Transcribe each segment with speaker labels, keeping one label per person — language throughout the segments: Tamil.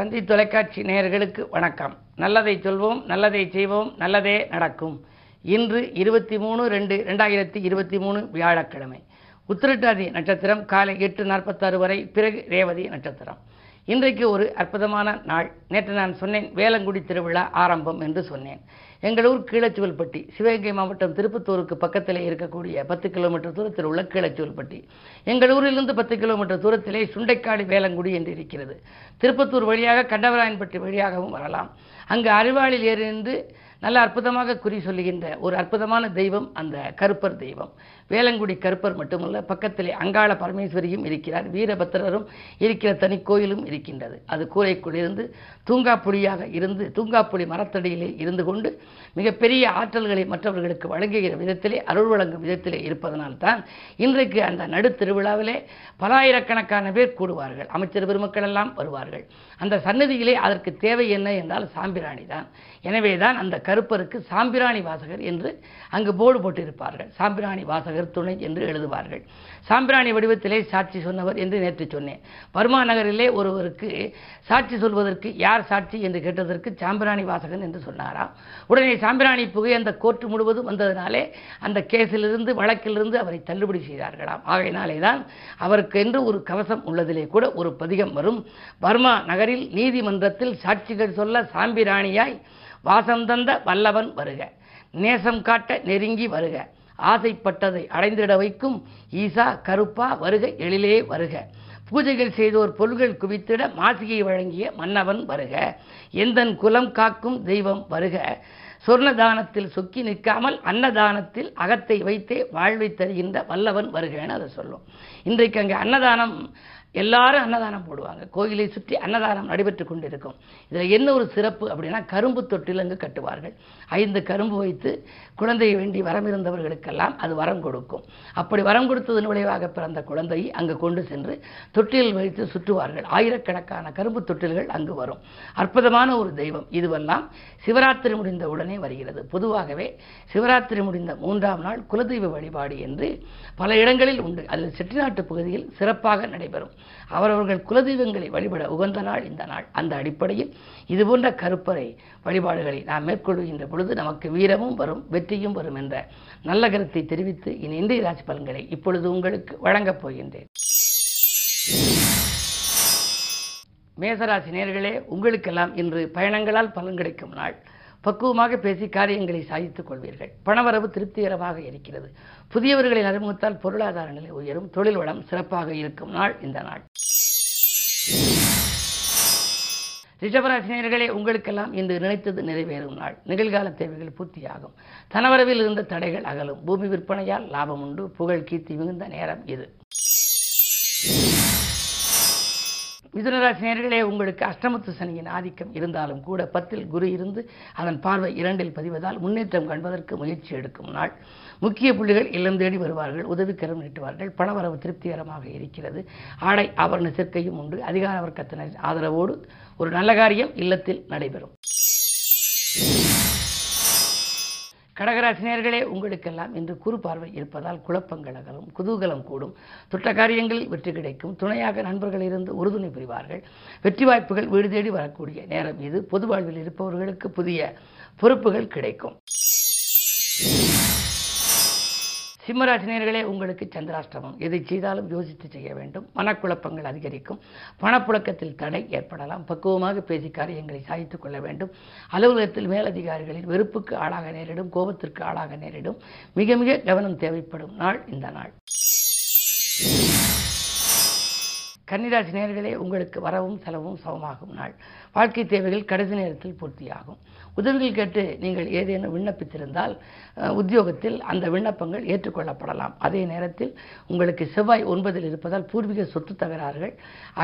Speaker 1: தந்தி தொலைக்காட்சி நேயர்களுக்கு வணக்கம். நல்லதை சொல்வோம் நல்லதை செய்வோம் நல்லதே நடக்கும். இன்று இருபத்தி மூணு ரெண்டு ரெண்டாயிரத்தி இருபத்தி மூணு வியாழக்கிழமை. உத்திரட்டாதி நட்சத்திரம் காலை எட்டு நாற்பத்தாறு வரை பிறகு ரேவதி நட்சத்திரம். இன்றைக்கு ஒரு அற்புதமான நாள். நேற்று நான் சொன்னேன் வேலங்குடி திருவிழா ஆரம்பம் என்று சொன்னேன். எங்கள் ஊர் கீழச்சுவல்பட்டி சிவகங்கை மாவட்டம் திருப்பத்தூருக்கு பக்கத்தில் இருக்கக்கூடிய பத்து கிலோமீட்டர் தூரத்தில் உள்ள கீழச்சுவல்பட்டி. எங்கள் ஊரிலிருந்து பத்து கிலோமீட்டர் தூரத்திலே சுண்டைக்காடு வேலங்குடி என்று இருக்கிறது. திருப்பத்தூர் வழியாக கண்டவராயன்பட்டி வழியாகவும் வரலாம். அங்கு அறிவாளில் ஏறிந்து நல்ல அற்புதமாக குறி சொல்லுகின்ற ஒரு அற்புதமான தெய்வம் அந்த கருப்பர் தெய்வம். வேலங்குடி கருப்பர் மட்டுமல்ல பக்கத்திலே அங்காள பரமேஸ்வரியும் இருக்கிறார் வீரபத்திரரும் இருக்கிற தனி கோயிலும் இருக்கின்றது. அது கூரைக்குள்ளிருந்து தூங்காப்புலியாக இருந்து தூங்காப்புலி மரத்தடியிலே இருந்து கொண்டு மிகப்பெரிய ஆற்றல்களை மற்றவர்களுக்கு வழங்குகிற விதத்திலே அருள் வழங்கும் விதத்திலே இருப்பதனால்தான் இன்றைக்கு அந்த நடு திருவிழாவிலே பலாயிரக்கணக்கான பேர் கூடுவார்கள். அமைச்சர் பெருமக்கள் எல்லாம் வருவார்கள். அந்த சன்னதியிலே அதற்கு தேவை என்ன என்றால் சாம்பிராணி தான். எனவே தான் அந்த கருப்பருக்கு சாம்பிராணி வாசகர் என்று அங்கு போர்டு போட்டிருப்பார்கள். சாம்பிராணி வாசகர் துணை என்று எழுதுவார்கள். சாம்பிராணி வடிவத்திலே சாட்சி சொன்னவர் என்று நேற்று சொன்னேன். பர்மா நகரிலே ஒருவருக்கு சாட்சி சொல்வதற்கு யார் சாட்சி என்று கேட்டதற்கு சாம்பிராணி வாசகன் என்று சொன்னாராம் உடனே சாம்பிராணி புகை அந்த கோர்ட்டு முழுவதும் வந்ததினாலே அந்த கேஸிலிருந்து வழக்கிலிருந்து அவரை தள்ளுபடி செய்தார்களாம். ஆகையினாலே தான் அவருக்கு என்று ஒரு கவசம் உள்ளதிலே கூட ஒரு பதிகம் வரும். பர்மா நகரில் நீதிமன்றத்தில் சாட்சிகள் சொல்ல சாம்பிராணியாய் வாசம் தந்த வல்லவன் வருக. நேசம் காட்ட நெருங்கி வருக. ஆசைப்பட்டதை அடைந்திட வைக்கும் ஈசா கருப்பா வருக எழிலே வருக. பூஜைகள் செய்தோர் பொருள்கள் குவித்திட மாசிகை வழங்கிய மன்னவன் வருக. எந்தன் குலம் காக்கும் தெய்வம் வருக. சொர்ணதானத்தில் சொக்கி நிற்காமல் அன்னதானத்தில் அகத்தை வைத்தே வாழ்வை தருகின்ற வல்லவன் வருகன்னு அதை சொல்லும். இன்றைக்கு அங்கே அன்னதானம் எல்லாரும் அன்னதானம் போடுவாங்க. கோயிலை சுற்றி அன்னதானம் நடைபெற்று கொண்டிருக்கும். இதில் என்ன ஒரு சிறப்பு அப்படின்னா கரும்பு தொட்டில் அங்கு கட்டுவார்கள். ஐந்து கரும்பு வைத்து குழந்தையை வேண்டி வரம் இருந்தவர்களுக்கெல்லாம் அது வரம் கொடுக்கும். அப்படி வரம் கொடுத்ததன் விளைவாக பிறந்த குழந்தையை அங்கு கொண்டு சென்று தொட்டில் வைத்து சுற்றுவார்கள். ஆயிரக்கணக்கான கரும்பு தொட்டில்கள் அங்கு வரும். அற்புதமான ஒரு தெய்வம். இதுவெல்லாம் சிவராத்திரி முடிந்த உடனே வருகிறது. பொதுவாகவே சிவராத்திரி முடிந்த மூன்றாம் நாள் குலதெய்வ வழிபாடு என்று பல இடங்களில் உண்டு. அதில் செட்டிநாட்டு பகுதியில் சிறப்பாக நடைபெறும். அவரவர்கள் குலதெய்வங்களை வழிபட உகந்த நாள் இந்த நாள். அந்த அடிப்படையில் இதுபோன்ற கருப்பறை வழிபாடுகளை நாம் மேற்கொள்கின்ற பொழுது நமக்கு வீரமும் வரும் வெற்றியும் வரும் என்ற நல்ல கருத்தை தெரிவித்து இனி இந்திய ராசி பலன்களை இப்பொழுது உங்களுக்கு வழங்கப் போகின்றேன். மேசராசி நேர்களே உங்களுக்கெல்லாம் இன்று பயணங்களால் பலன் கிடைக்கும் நாள். பக்குவமாக பேசி காரியங்களை சாதித்துக் கொள்வீர்கள். பணவரவு திருப்திகரமாக இருக்கிறது. புதியவர்களின் அறிமுகத்தால் பொருளாதார நிலை உயரும். தொழில் வளம் சிறப்பாக இருக்கும் நாள் இந்த நாள். ரிஷபராசினியர்களே உங்களுக்கெல்லாம் இன்று நினைத்தது நிறைவேறும் நாள். நிகழ்கால தேவைகள் பூர்த்தியாகும். தனவரவில் இருந்த தடைகள் அகலும். பூமி விற்பனையால் லாபம் உண்டு. புகழ் கீர்த்தி மிகுந்த நேரம் இது. மிதுனராசினியர்களே உங்களுக்கு அஷ்டமத்து சனியின் ஆதிக்கம் இருந்தாலும் கூட பத்தில் குரு இருந்து அதன் பார்வை இரண்டில் பதிவதால் முன்னேற்றம் காண்பதற்கு முயற்சி எடுக்கும் நாள். முக்கிய புள்ளிகள் இல்லம் தேடி வருவார்கள் உதவிக்கரம் நீட்டுவார்கள் பணவரவு திருப்திகரமாக இருக்கிறது ஆடை ஆபரண சேர்க்கையும் உண்டு அதிகார வர்க்கத்தினர் ஆதரவோடு ஒரு நல்ல காரியம் இல்லத்தில் நடைபெறும். கடகராசினியர்களே உங்களுக்கெல்லாம் இன்று குறு பார்வை இருப்பதால் குழப்பங்கள் அகலும் குதூகலம் கூடும். தொட்ட காரியங்களில் வெற்றி கிடைக்கும். துணையாக நண்பர்கள் இருந்து உறுதுணை புரிவார்கள். வெற்றி வாய்ப்புகள் வீடு தேடி வரக்கூடிய நேரம் இது. பொது வாழ்வில் இருப்பவர்களுக்கு புதிய பொறுப்புகள் கிடைக்கும். சிம்மராசினியர்களே உங்களுக்கு சந்திராஷ்டமம். எதை செய்தாலும் யோசித்து செய்ய வேண்டும். மனக்குழப்பங்கள் அதிகரிக்கும். பணப்புழக்கத்தில் தடை ஏற்படலாம். பக்குவமாக பேசி காரியங்களை சாதித்துக் கொள்ள வேண்டும். அலுவலகத்தில் மேலதிகாரிகளின் வெறுப்புக்கு ஆளாக நேரிடும். கோபத்திற்கு ஆளாக நேரிடும். மிக மிக கவனம் தேவைப்படும் நாள் இந்த நாள். கன்னிராசி நேர்களே உங்களுக்கு வரவும் செலவும் சமமாகும் நாள். வாழ்க்கை தேவைகள் கடைசி நேரத்தில் பூர்த்தியாகும். உதவிகள் கேட்டு நீங்கள் ஏதேனும் விண்ணப்பித்திருந்தால் உத்தியோகத்தில் அந்த விண்ணப்பங்கள் ஏற்றுக்கொள்ளப்படலாம். அதே நேரத்தில் உங்களுக்கு செவ்வாய் ஒன்பதில் இருப்பதால் பூர்வீக சொத்து தகராறுகள்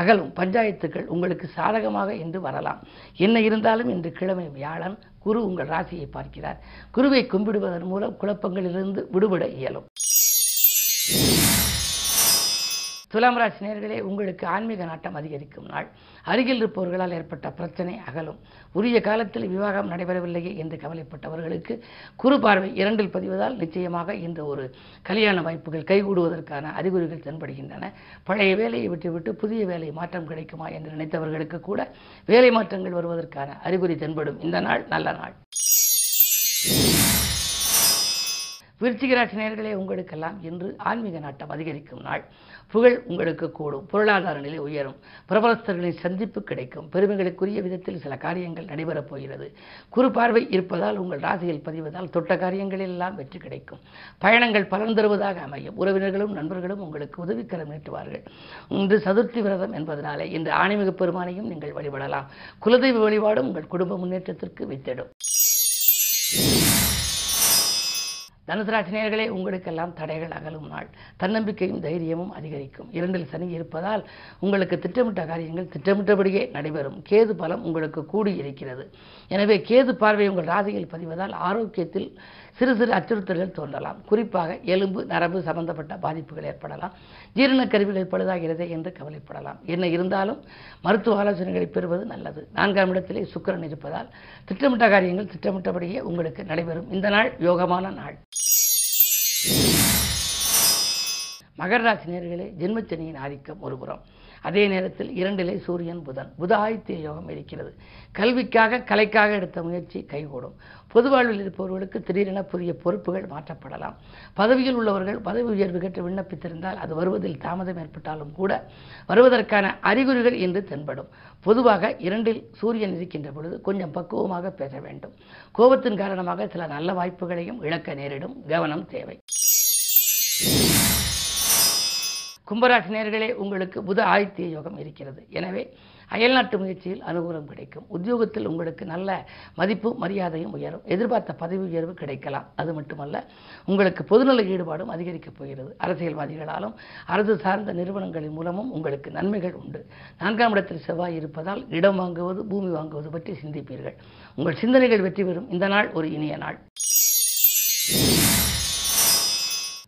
Speaker 1: அகலும் பஞ்சாயத்துக்கள் உங்களுக்கு சாதகமாக இன்று வரலாம். என்ன இருந்தாலும் இன்று கிழமை வியாழன் குரு உங்கள் ராசியை பார்க்கிறார். குருவை கும்பிடுவதன் மூலம் குழப்பங்களிலிருந்து விடுபட இயலும். துலாம் ராசி நேர்களே உங்களுக்கு ஆன்மீக நாட்டம் அதிகரிக்கும் நாள். அருகில் இருப்பவர்களால் ஏற்பட்ட பிரச்சனை அகலும். உரிய காலத்தில் விவாகம் நடைபெறவில்லையே என்று கவலைப்பட்டவர்களுக்கு குறு பார்வை இரண்டில் பதிவதால் நிச்சயமாக இந்த ஒரு கல்யாண வாய்ப்புகள் கைகூடுவதற்கான அறிகுறிகள் தென்படுகின்றன. பழைய வேலையை விட்டுவிட்டு புதிய வேலை மாற்றம் கிடைக்குமா என்று நினைத்தவர்களுக்கு கூட வேலை மாற்றங்கள் வருவதற்கான அறிகுறி தென்படும். இந்த நாள் நல்ல நாள். விருச்சிக நேர்களே உங்களுக்கெல்லாம் இன்று ஆன்மீக நாட்டம் அதிகரிக்கும் நாள். புகழ் உங்களுக்கு கூடும். பொருளாதார நிலை உயரும். பிரபலஸ்தர்களின் சந்திப்பு கிடைக்கும். பெருமைகளுக்குரிய விதத்தில் சில காரியங்கள் நடைபெறப் போகிறது. குறு பார்வை இருப்பதால் உங்கள் ராசியில் பதிவதால் தொட்ட காரியங்களில் எல்லாம் வெற்றி கிடைக்கும். பயணங்கள் பலன் தருவதாக அமையும். உறவினர்களும் நண்பர்களும் உங்களுக்கு உதவிக்கரம் நீட்டுவார்கள். இன்று சதுர்த்தி விரதம் என்பதனாலே இன்று ஆன்மீக பெருமானையும் நீங்கள் வழிபடலாம். குலதெய்வ வழிபாடும் உங்கள் குடும்ப முன்னேற்றத்திற்கு வித்திடும். தனுசு உங்களுக்கெல்லாம் தடைகள் அகலும் நாள். தன்னம்பிக்கையும் தைரியமும் அதிகரிக்கும். இரண்டில் சனி இருப்பதால் உங்களுக்கு திட்டமிட்ட காரியங்கள் திட்டமிட்டபடியே நடைபெறும். கேது பலம் உங்களுக்கு கூடி இருக்கிறது எனவே கேது பார்வை உங்கள் ராசியில் பதிவதால் ஆரோக்கியத்தில் சிறு சிறு அச்சுறுத்தல்கள் தோன்றலாம். குறிப்பாக எலும்பு நரம்பு சம்பந்தப்பட்ட பாதிப்புகள் ஏற்படலாம். ஜீரண கருவிகள் பழுதாகிறது என்று கவலைப்படலாம். என்ன இருந்தாலும் மருத்துவ ஆலோசனைகளை பெறுவது நல்லது. நான்காம் இடத்திலே சுக்கரன் இருப்பதால் திட்டமிட்ட காரியங்கள் திட்டமிட்டபடியே உங்களுக்கு நடைபெறும். இந்த நாள் யோகமான நாள். மகர ராசி நேர்களே ஜென்மச்சனியின் ஆதிக்கம் ஒருபுறம். அதே நேரத்தில் இரண்டிலே சூரியன் புதன். புத யோகம் இருக்கிறது. கல்விக்காக கலைக்காக எடுத்த முயற்சி கைகூடும். பொது வாழ்வில் இருப்பவர்களுக்கு திடீரென புதிய பொறுப்புகள் மாற்றப்படலாம். பதவியில் உள்ளவர்கள் பதவி உயர்வு கேட்டு விண்ணப்பித்திருந்தால் அது வருவதில் தாமதம் ஏற்பட்டாலும் கூட வருவதற்கான அறிகுறிகள் இன்று தென்படும். பொதுவாக இரண்டில் சூரியன் இருக்கின்ற பொழுது கொஞ்சம் பக்குவமாக பேச வேண்டும். கோபத்தின் காரணமாக சில நல்ல வாய்ப்புகளையும் இழக்க நேரிடும். கவனம் தேவை. கும்பராசி நேர்களே உங்களுக்கு புத ஆதித்ய யோகம் இருக்கிறது. எனவே அயல்நாட்டு முயற்சியில் அனுகூலம் கிடைக்கும். உத்தியோகத்தில் உங்களுக்கு நல்ல மதிப்பு மரியாதையும் உயரும். எதிர்பார்த்த பதவி உயர்வு கிடைக்கலாம். அது மட்டுமல்ல உங்களுக்கு பொதுநல ஈடுபாடும் அதிகரிக்கப் போகிறது. அரசியல்வாதிகளாலும் அரசு சார்ந்த நிறுவனங்களின் மூலமும் உங்களுக்கு நன்மைகள் உண்டு. நான்காம் இடத்தில் செவ்வாய் இருப்பதால் இடம் வாங்குவது பூமி வாங்குவது பற்றி சிந்திப்பீர்கள். உங்கள் சிந்தனைகள் வெற்றி பெறும். இந்த நாள் ஒரு இனிய நாள்.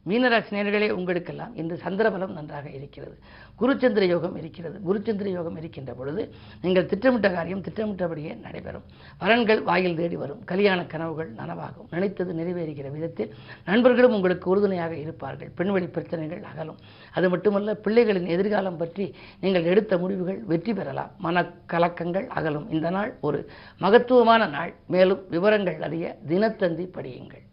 Speaker 1: மீனராசி நேர்களே உங்களுக்கெல்லாம் இன்று சந்திரபலம் நன்றாக இருக்கிறது. குருச்சந்திர யோகம் இருக்கிறது. குருச்சந்திர யோகம் இருக்கின்ற பொழுது நீங்கள் திட்டமிட்ட காரியம் திட்டமிட்டபடியே நடைபெறும். வரன்கள் வாயில் தேடி வரும். கல்யாண கனவுகள் நனவாகும். நினைத்தது நிறைவேறுகிற விதத்தில் நண்பர்களும் உங்களுக்கு உறுதுணையாக இருப்பார்கள். பெண்வழி பிரச்சனைகள் அகலும். அது மட்டுமல்ல பிள்ளைகளின் எதிர்காலம் பற்றி நீங்கள் எடுத்த முடிவுகள் வெற்றி பெறலாம். மனக்கலக்கங்கள் அகலும். இந்த நாள் ஒரு மகத்துவமான நாள். மேலும் விவரங்கள் அறிய தினத்தந்தி படியுங்கள்.